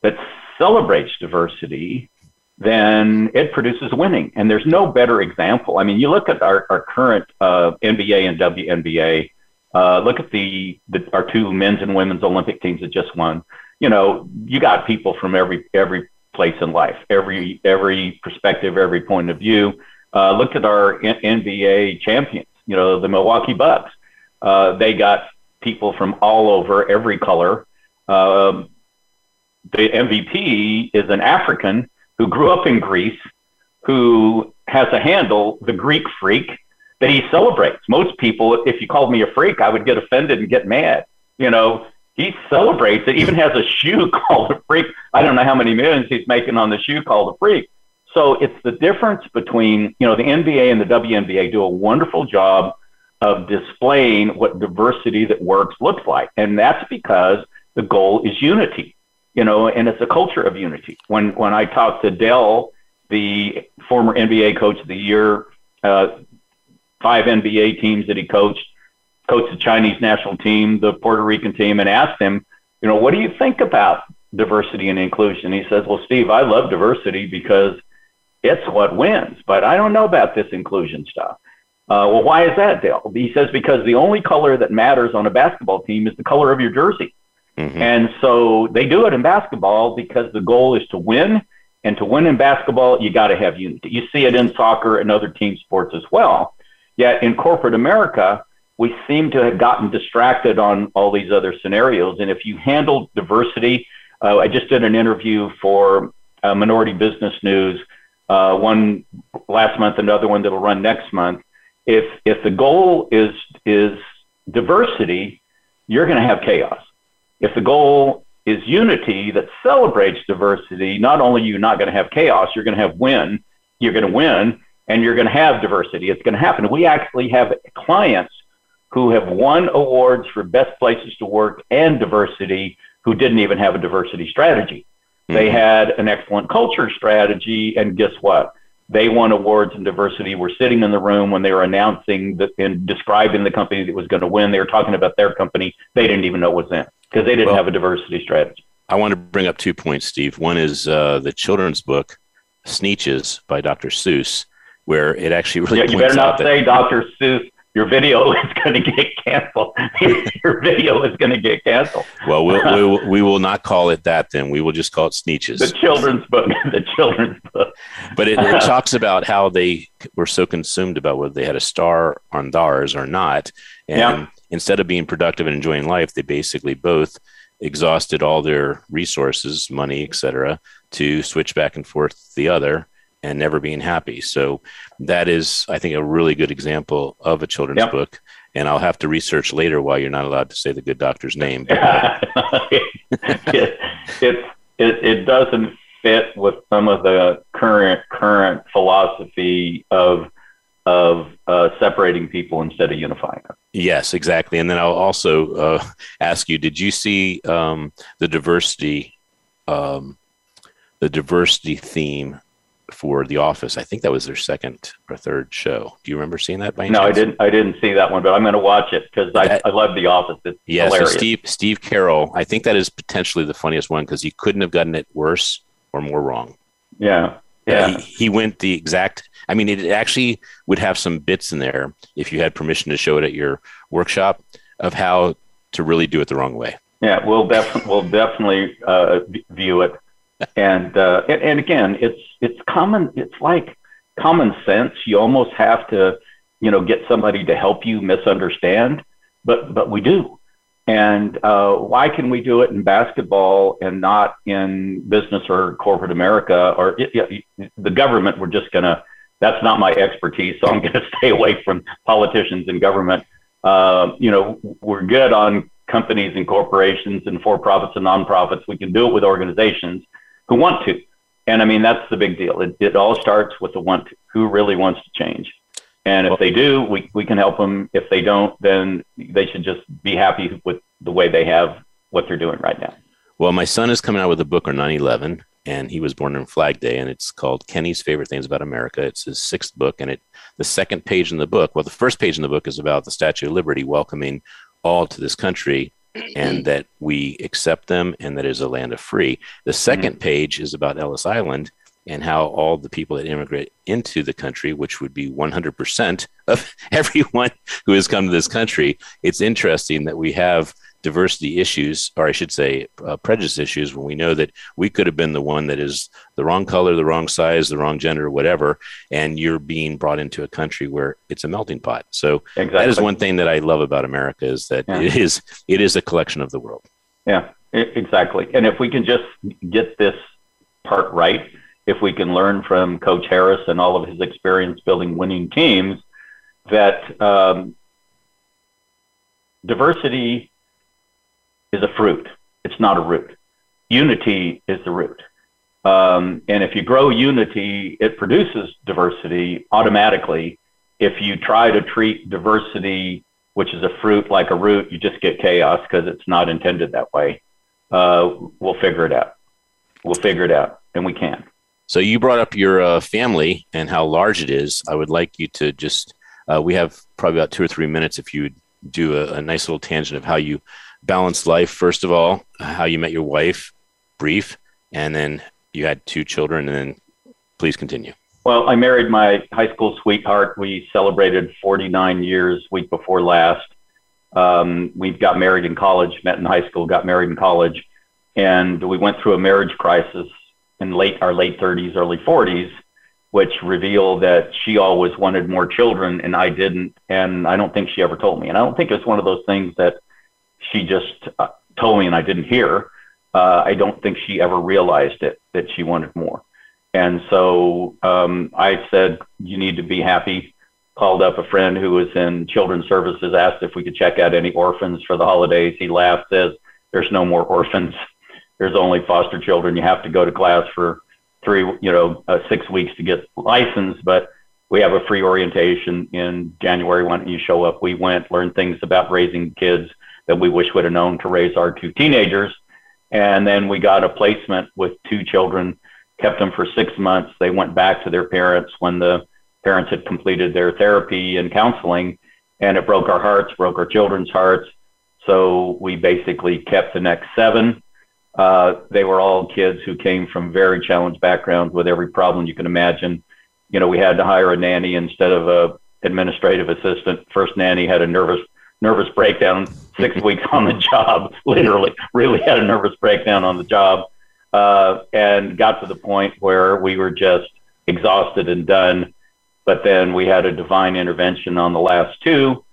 Speaker 3: that celebrates diversity, then it produces winning. And there's no better example. I mean, you look at our, our current uh, NBA and WNBA. Uh, look at the, the our two men's and women's Olympic teams that just won. You know, you got people from every every place in life, every every perspective, every point of view. Uh, look at our N- NBA champions. You know, the Milwaukee Bucks. Uh, they got people from all over, every color. Um, the MVP is an African who grew up in Greece, who has a handle, the Greek freak, that he celebrates. Most people, if you called me a freak, I would get offended and get mad. You know, he celebrates it, even has a shoe called a freak. I don't know how many millions he's making on the shoe called a freak. So it's the difference between, you know, the NBA and the WNBA do a wonderful job of displaying what diversity that works looks like. And that's because the goal is unity, you know, and it's a culture of unity. When, when I talked to Del, the former NBA coach of the year, uh, five NBA teams that he coached, coached the Chinese national team, the Puerto Rican team, and asked him, you know, what do you think about diversity and inclusion? He says, well, Steve, I love diversity because it's what wins, but I don't know about this inclusion stuff. Uh, well, why is that, Dale? He says because the only color that matters on a basketball team is the color of your jersey. Mm-hmm. And so they do it in basketball because the goal is to win. And to win in basketball, you got to have unity. You see it in soccer and other team sports as well. Yet in corporate America, we seem to have gotten distracted on all these other scenarios. And if you handle diversity, uh, I just did an interview for uh, Minority Business News, uh, one last month, another one that'll run next month if if the goal is is diversity, you're going to have chaos. If the goal is unity that celebrates diversity, not only are you not going to have chaos, you're going to have win. You're going to win, and you're going to have diversity. It's going to happen. We actually have clients who have won awards for best places to work and diversity who didn't even have a diversity strategy. Mm-hmm. They had an excellent culture strategy, and guess what? They won awards in diversity. Were sitting in the room when they were announcing that and describing the company that was going to win. They were talking about their company. They didn't even know was in because they didn't well, have a diversity strategy.
Speaker 1: I want to bring up two points, Steve. One is uh, the children's book, Sneetches by Dr. Seuss, where it actually really
Speaker 3: yeah, you better not say Dr. Seuss your video is going to get canceled. your video is going to get canceled.
Speaker 1: Well, we'll, we'll we will not call it that then. We will just call it Sneetches.
Speaker 3: The children's book. The children's book.
Speaker 1: But it, it, talks about how they were so consumed about whether they had a star on theirs or not, and yeah. instead of being productive and enjoying life, they basically both exhausted all their resources, money, etc., to switch back and forth the other and never being happy. So that is, I think, a really good example of a children's yep. book. And I'll have to research later why you're not allowed to say the good doctor's name.
Speaker 3: it, it, it, it doesn't fit with some of the current current philosophy of of uh, separating people instead of unifying them.
Speaker 1: Yes, exactly. And then I'll also uh, ask you: Did you see um, the diversity, um, the diversity theme for The Office. I think that was their second or third show. Do you remember seeing that by any
Speaker 3: No,
Speaker 1: chance?
Speaker 3: I didn't. I didn't see that one, but I'm going to watch it because I, I love The Office. It's
Speaker 1: yeah,
Speaker 3: hilarious.
Speaker 1: So Steve Steve Carell. I think that is potentially the funniest one because he couldn't have gotten it worse or more wrong.
Speaker 3: Yeah, yeah.
Speaker 1: he, he went the exact. I mean, it actually would have some bits in there if you had permission to show it at your workshop of how to really do it the wrong way.
Speaker 3: Yeah, we'll definitely we'll definitely uh, view it and, uh, and and again, it's it's common. It's like common sense. You almost have to, you know, get somebody to help you misunderstand, but but we do. And uh, why can we do it in basketball and not in business or corporate America or it, it, the government? We're just gonna. That's not my expertise, so I'm going to stay away from politicians and government. Uh, you know, we're good on companies and corporations and for profits and nonprofits. We can do it with organizations who want to. And I mean, that's the big deal. It, it all starts with the want to. Who really wants to change? And if well, they do, we, we can help them. If they don't, then they should just be happy with the way they have what they're doing right now.
Speaker 1: Well, my son is coming out with a book on 9 11, and he was born on Flag Day, and it's called Kenny's Favorite Things About America. It's his sixth book, and it the second page in the book, well, the first page in the book is about the Statue of Liberty welcoming all to this country and that we accept them and that is a land of free. The 2nd mm-hmm. page is about Ellis Island and how all the people that immigrate into the country, which would be 100% of everyone who has come to this country, it's interesting that we have diversity issues, or I should say, uh, prejudice issues, when we know that we could have been the one that is the wrong color, the wrong size, the wrong gender, whatever, and you're being brought into a country where it's a melting pot. So exactly. that is one thing that I love about America is that yeah. it is it is a collection of the world.
Speaker 3: Yeah, exactly. And if we can just get this part right, if we can learn from Coach Harris and all of his experience building winning teams, that um, diversity is a fruit. It's not a root. Unity is the root. Um, and if you grow unity, it produces diversity automatically. If you try to treat diversity, which is a fruit, like a root, you just get chaos because it's not intended that way. Uh, we'll figure it out. We'll figure it out, and we can.
Speaker 1: So you brought up your uh, family and how large it is. I would like you to just. Uh, we have probably about two or three minutes if you do a, a nice little tangent of how you balance life. First of all, how you met your wife, brief, and then you had two children, and then please continue.
Speaker 3: Well, I married my high school sweetheart. We celebrated 49 years week before last. Um, we got married in college, met in high school, got married in college, and we went through a marriage crisis in late our late 30s, early 40s, which revealed that she always wanted more children and I didn't, and I don't think she ever told me. And I don't think it's one of those things that she just uh, told me and I didn't hear. Uh, I don't think she ever realized it that she wanted more. And so um, I said, "You need to be happy." Called up a friend who was in children's services, asked if we could check out any orphans for the holidays. He laughed, says, "There's no more orphans. There's only foster children. You have to go to class for three, you know, uh, six weeks to get licensed, but we have a free orientation in January. Why don't you show up? We went, learned things about raising kids that we wish we'd have known to raise our two teenagers. And then we got a placement with two children, kept them for six months. They went back to their parents when the parents had completed their therapy and counseling, and it broke our hearts, broke our children's hearts. So we basically kept the next seven. Uh, they were all kids who came from very challenged backgrounds with every problem you can imagine. You know, we had to hire a nanny instead of a administrative assistant. First nanny had a nervous nervous breakdown six weeks on the job, literally, really had a nervous breakdown on the job, uh, and got to the point where we were just exhausted and done. But then we had a divine intervention on the last two.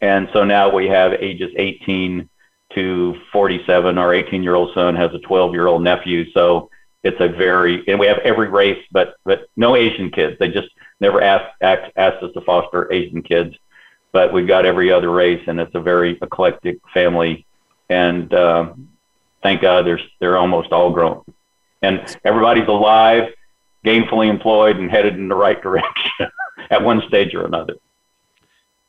Speaker 3: And so now we have ages 18 to 47. Our 18 year old son has a 12 year old nephew. So it's a very, and we have every race, but, but no Asian kids. They just never asked, asked, asked us to foster Asian kids but we've got every other race, and it's a very eclectic family. And uh, thank God, they're they're almost all grown, and everybody's alive, gainfully employed, and headed in the right direction at one stage or another.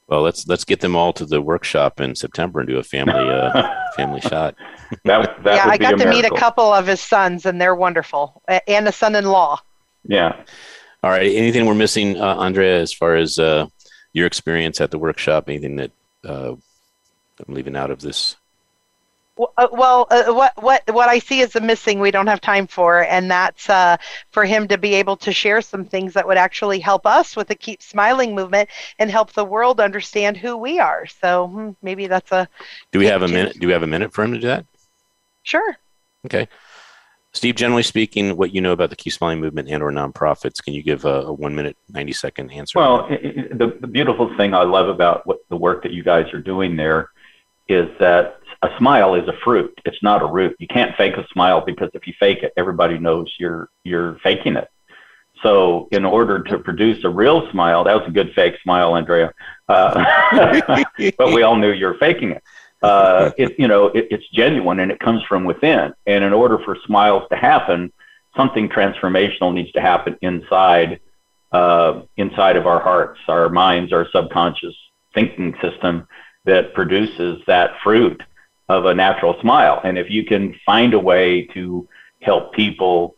Speaker 1: Well, let's let's get them all to the workshop in September and do a family uh, family shot.
Speaker 2: that, that yeah, I got to meet a couple of his sons, and they're wonderful, and a son-in-law.
Speaker 3: Yeah.
Speaker 1: All right. Anything we're missing, uh, Andrea, as far as uh, your experience at the workshop? Anything that uh, I'm leaving out of this?
Speaker 2: Well, uh, uh, what what what I see is the missing we don't have time for, and that's uh, for him to be able to share some things that would actually help us with the Keep Smiling movement and help the world understand who we are. So hmm, maybe that's a.
Speaker 1: Do we have a minute? Do we have a minute for him to do that?
Speaker 2: Sure.
Speaker 1: Okay. Steve, generally speaking, what you know about the Keep Smiling movement and or nonprofits, can you give a, a one minute, 90 second answer?
Speaker 3: Well, it, the, the beautiful thing I love about what the work that you guys are doing there is that a smile is a fruit. It's not a root. You can't fake a smile because if you fake it, everybody knows you're, you're faking it. So in order to produce a real smile, that was a good fake smile, Andrea. Uh, but we all knew you're faking it uh, it, you know, it, it's genuine and it comes from within. And in order for smiles to happen, something transformational needs to happen inside, uh, inside of our hearts, our minds, our subconscious thinking system that produces that fruit of a natural smile. And if you can find a way to help people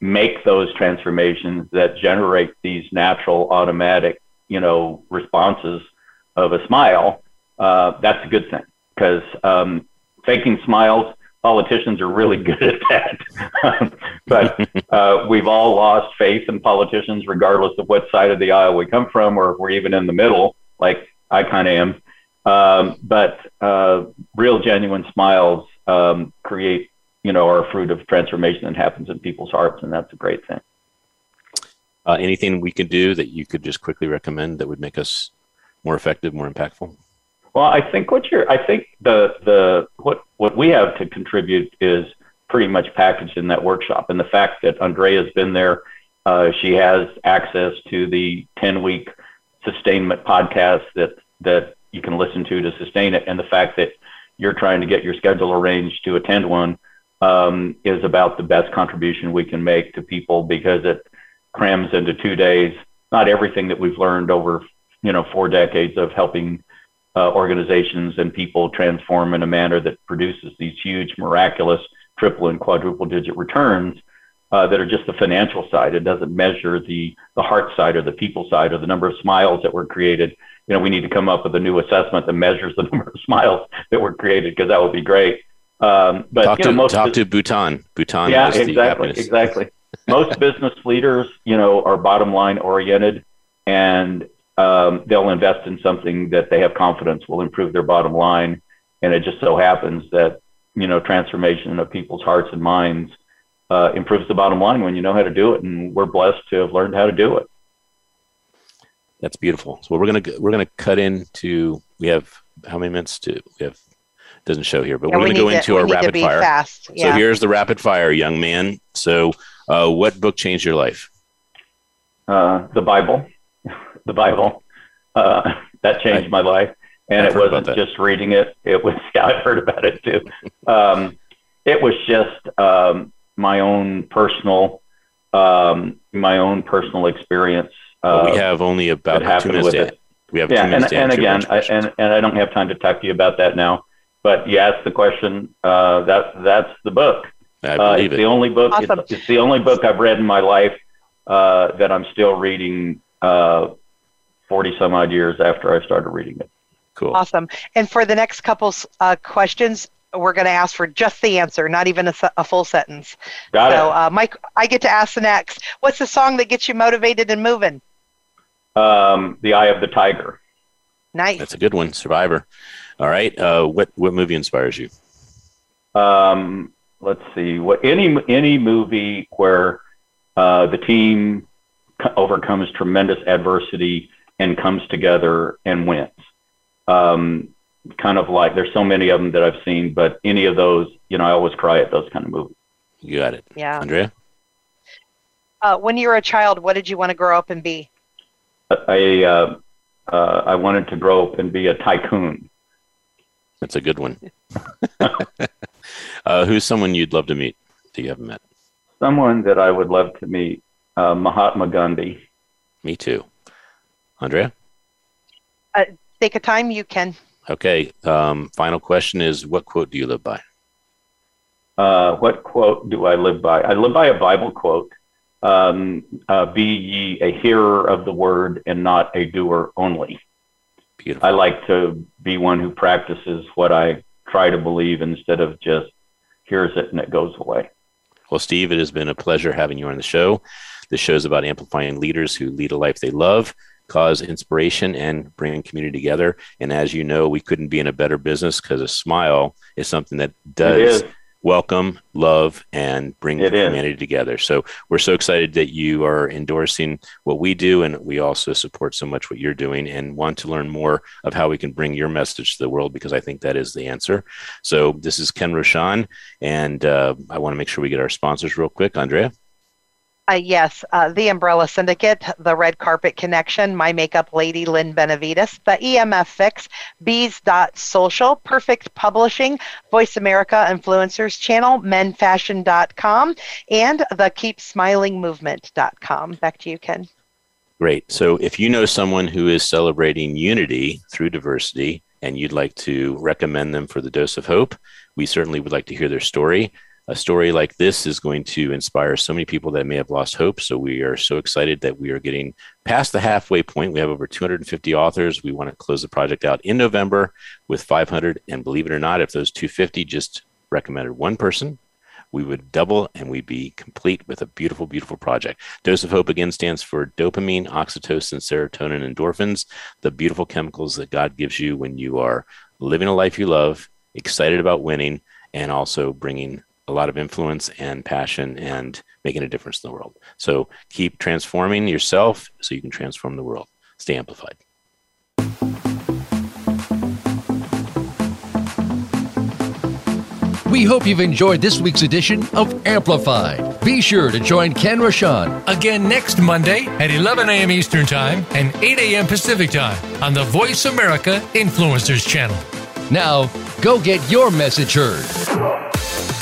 Speaker 3: make those transformations that generate these natural, automatic, you know, responses of a smile, uh, that's a good thing because um, faking smiles, politicians are really good at that. but uh, we've all lost faith in politicians, regardless of what side of the aisle we come from, or if we're even in the middle, like I kind of am. Um, but uh, real, genuine smiles um, create, you know, are a fruit of transformation that happens in people's hearts, and that's a great thing.
Speaker 1: Uh, anything we could do that you could just quickly recommend that would make us more effective, more impactful?
Speaker 3: Well, I think what you're, I think the the what what we have to contribute is pretty much packaged in that workshop, and the fact that Andrea's been there, uh, she has access to the ten week sustainment podcast that that you can listen to to sustain it, and the fact that you're trying to get your schedule arranged to attend one um, is about the best contribution we can make to people because it crams into two days. Not everything that we've learned over you know four decades of helping uh, organizations and people transform in a manner that produces these huge, miraculous triple and quadruple digit returns uh, that are just the financial side. It doesn't measure the, the heart side or the people side or the number of smiles that were created. you know, we need to come up with a new assessment that measures the number of smiles that were created because that would be great. Um, but
Speaker 1: talk
Speaker 3: you know,
Speaker 1: to
Speaker 3: most
Speaker 1: talk to Bhutan. Bhutan.
Speaker 3: yeah, exactly, exactly. Most business leaders, you know, are bottom line oriented, and um, they'll invest in something that they have confidence will improve their bottom line. And it just so happens that you know transformation of people's hearts and minds uh, improves the bottom line when you know how to do it, and we're blessed to have learned how to do it.
Speaker 1: That's beautiful. So we're gonna we're gonna cut into. We have how many minutes to? We have doesn't show here, but
Speaker 2: Yeah,
Speaker 1: we're
Speaker 2: we
Speaker 1: gonna go into our rapid fire.
Speaker 2: Fast.
Speaker 1: So here's the rapid fire, young man. So, uh, what book changed your life?
Speaker 3: Uh, the Bible, the Bible, uh, that changed my life. And
Speaker 1: I've
Speaker 3: it wasn't just reading it. It was, yeah, I've heard about it too. Um, it was just um, my own personal, um, my own personal experience.
Speaker 1: Well,
Speaker 3: Uh,
Speaker 1: we have only about two
Speaker 3: happened
Speaker 1: minutes.
Speaker 3: with
Speaker 1: To,
Speaker 3: it.
Speaker 1: we have
Speaker 3: Yeah,
Speaker 1: two minutes
Speaker 3: and, and again, I, and, and I don't have time to talk to you about that now, but you asked the question. Uh, that that's the book.
Speaker 1: I
Speaker 3: Uh,
Speaker 1: believe
Speaker 3: it's
Speaker 1: it.
Speaker 3: the only book.
Speaker 2: Awesome.
Speaker 3: It's, it's the only book I've read in my life uh, that I'm still reading. Uh, Forty some odd years after I started reading it.
Speaker 1: Cool.
Speaker 2: Awesome. And for the next couple uh, questions, we're going to ask for just the answer, not even a, a full sentence.
Speaker 3: Got
Speaker 2: so,
Speaker 3: it.
Speaker 2: uh, Mike, I get to ask the next. What's the song that gets you motivated and moving?
Speaker 3: Um, the Eye of the Tiger.
Speaker 2: Nice.
Speaker 1: That's a good one. Survivor. All right. Uh, what what movie inspires you?
Speaker 3: Um, let's see. What any any movie where uh, the team overcomes tremendous adversity and comes together and wins. Um, kind of like there's so many of them that I've seen, but any of those, you know, I always cry at those kind of movies.
Speaker 1: You got it,
Speaker 2: Yeah.
Speaker 1: Andrea.
Speaker 2: Uh, when you were a child, what did you want to grow up and be?
Speaker 3: I uh, uh, I wanted to grow up and be a tycoon.
Speaker 1: That's a good one. uh, who's someone you'd love to meet that you haven't met?
Speaker 3: Someone that I would love to meet, uh, Mahatma Gandhi.
Speaker 1: Me too. Andrea.
Speaker 2: Take a time, you can.
Speaker 1: Okay. Um, final question is: What quote do you live by?
Speaker 3: Uh, what quote do I live by? I live by a Bible quote. Um, uh, be ye a hearer of the word and not a doer only.
Speaker 1: Beautiful.
Speaker 3: I like to be one who practices what I try to believe instead of just hears it and it goes away.
Speaker 1: Well, Steve, it has been a pleasure having you on the show. This show is about amplifying leaders who lead a life they love, cause inspiration, and bring community together. And as you know, we couldn't be in a better business because a smile is something that does welcome, love, and bring
Speaker 3: It is.
Speaker 1: humanity together. So we're so excited that you are endorsing what we do, and we also support so much what you're doing, and want to learn more of how we can bring your message to the world because I think that is the answer. So this is Ken Rochon, and uh, I want to make sure we get our sponsors real quick. Andrea.
Speaker 2: Uh, yes, uh, the Umbrella Syndicate, the Red Carpet Connection, My Makeup Lady Lynn Benavides, the EMF Fix, Bees.social, Perfect Publishing, Voice America Influencers Channel, menfashion.com, and the KeepSmilingMovement.com. Back to you, Ken.
Speaker 1: Great. So if you know someone who is celebrating unity through diversity and you'd like to recommend them for the dose of hope, we certainly would like to hear their story. A story like this is going to inspire so many people that may have lost hope. So we are so excited that we are getting past the halfway point. We have over 250 authors. We want to close the project out in November with 500. And believe it or not, if those 250 just recommended one person, we would double and we'd be complete with a beautiful, beautiful project. Dose of Hope again stands for dopamine, oxytocin, serotonin, endorphins, the beautiful chemicals that God gives you when you are living a life you love, excited about winning, and also bringing a lot of influence and passion and making a difference in the world. So keep transforming yourself so you can transform the world. Stay amplified.
Speaker 4: We hope you've enjoyed this week's edition of Amplified. Be sure to join Ken Rochon
Speaker 5: Again next Monday at 11 a.m. Eastern Time and 8 a.m. Pacific Time on the Voice America Influencers Channel.
Speaker 4: Now, go get your message heard.